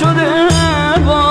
شده باز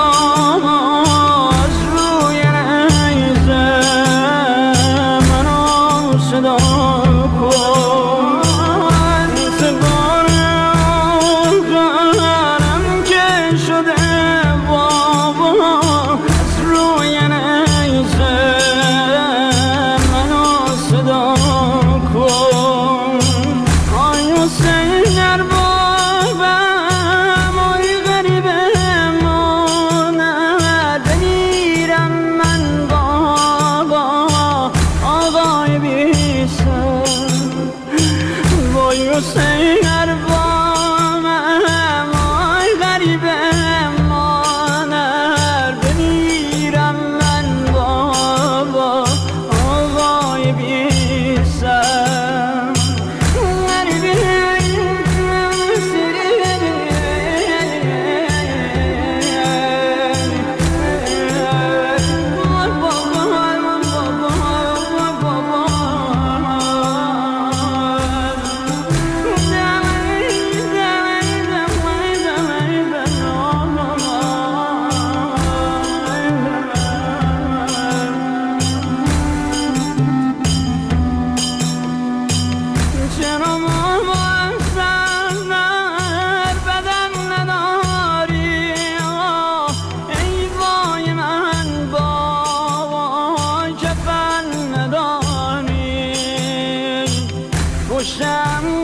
我想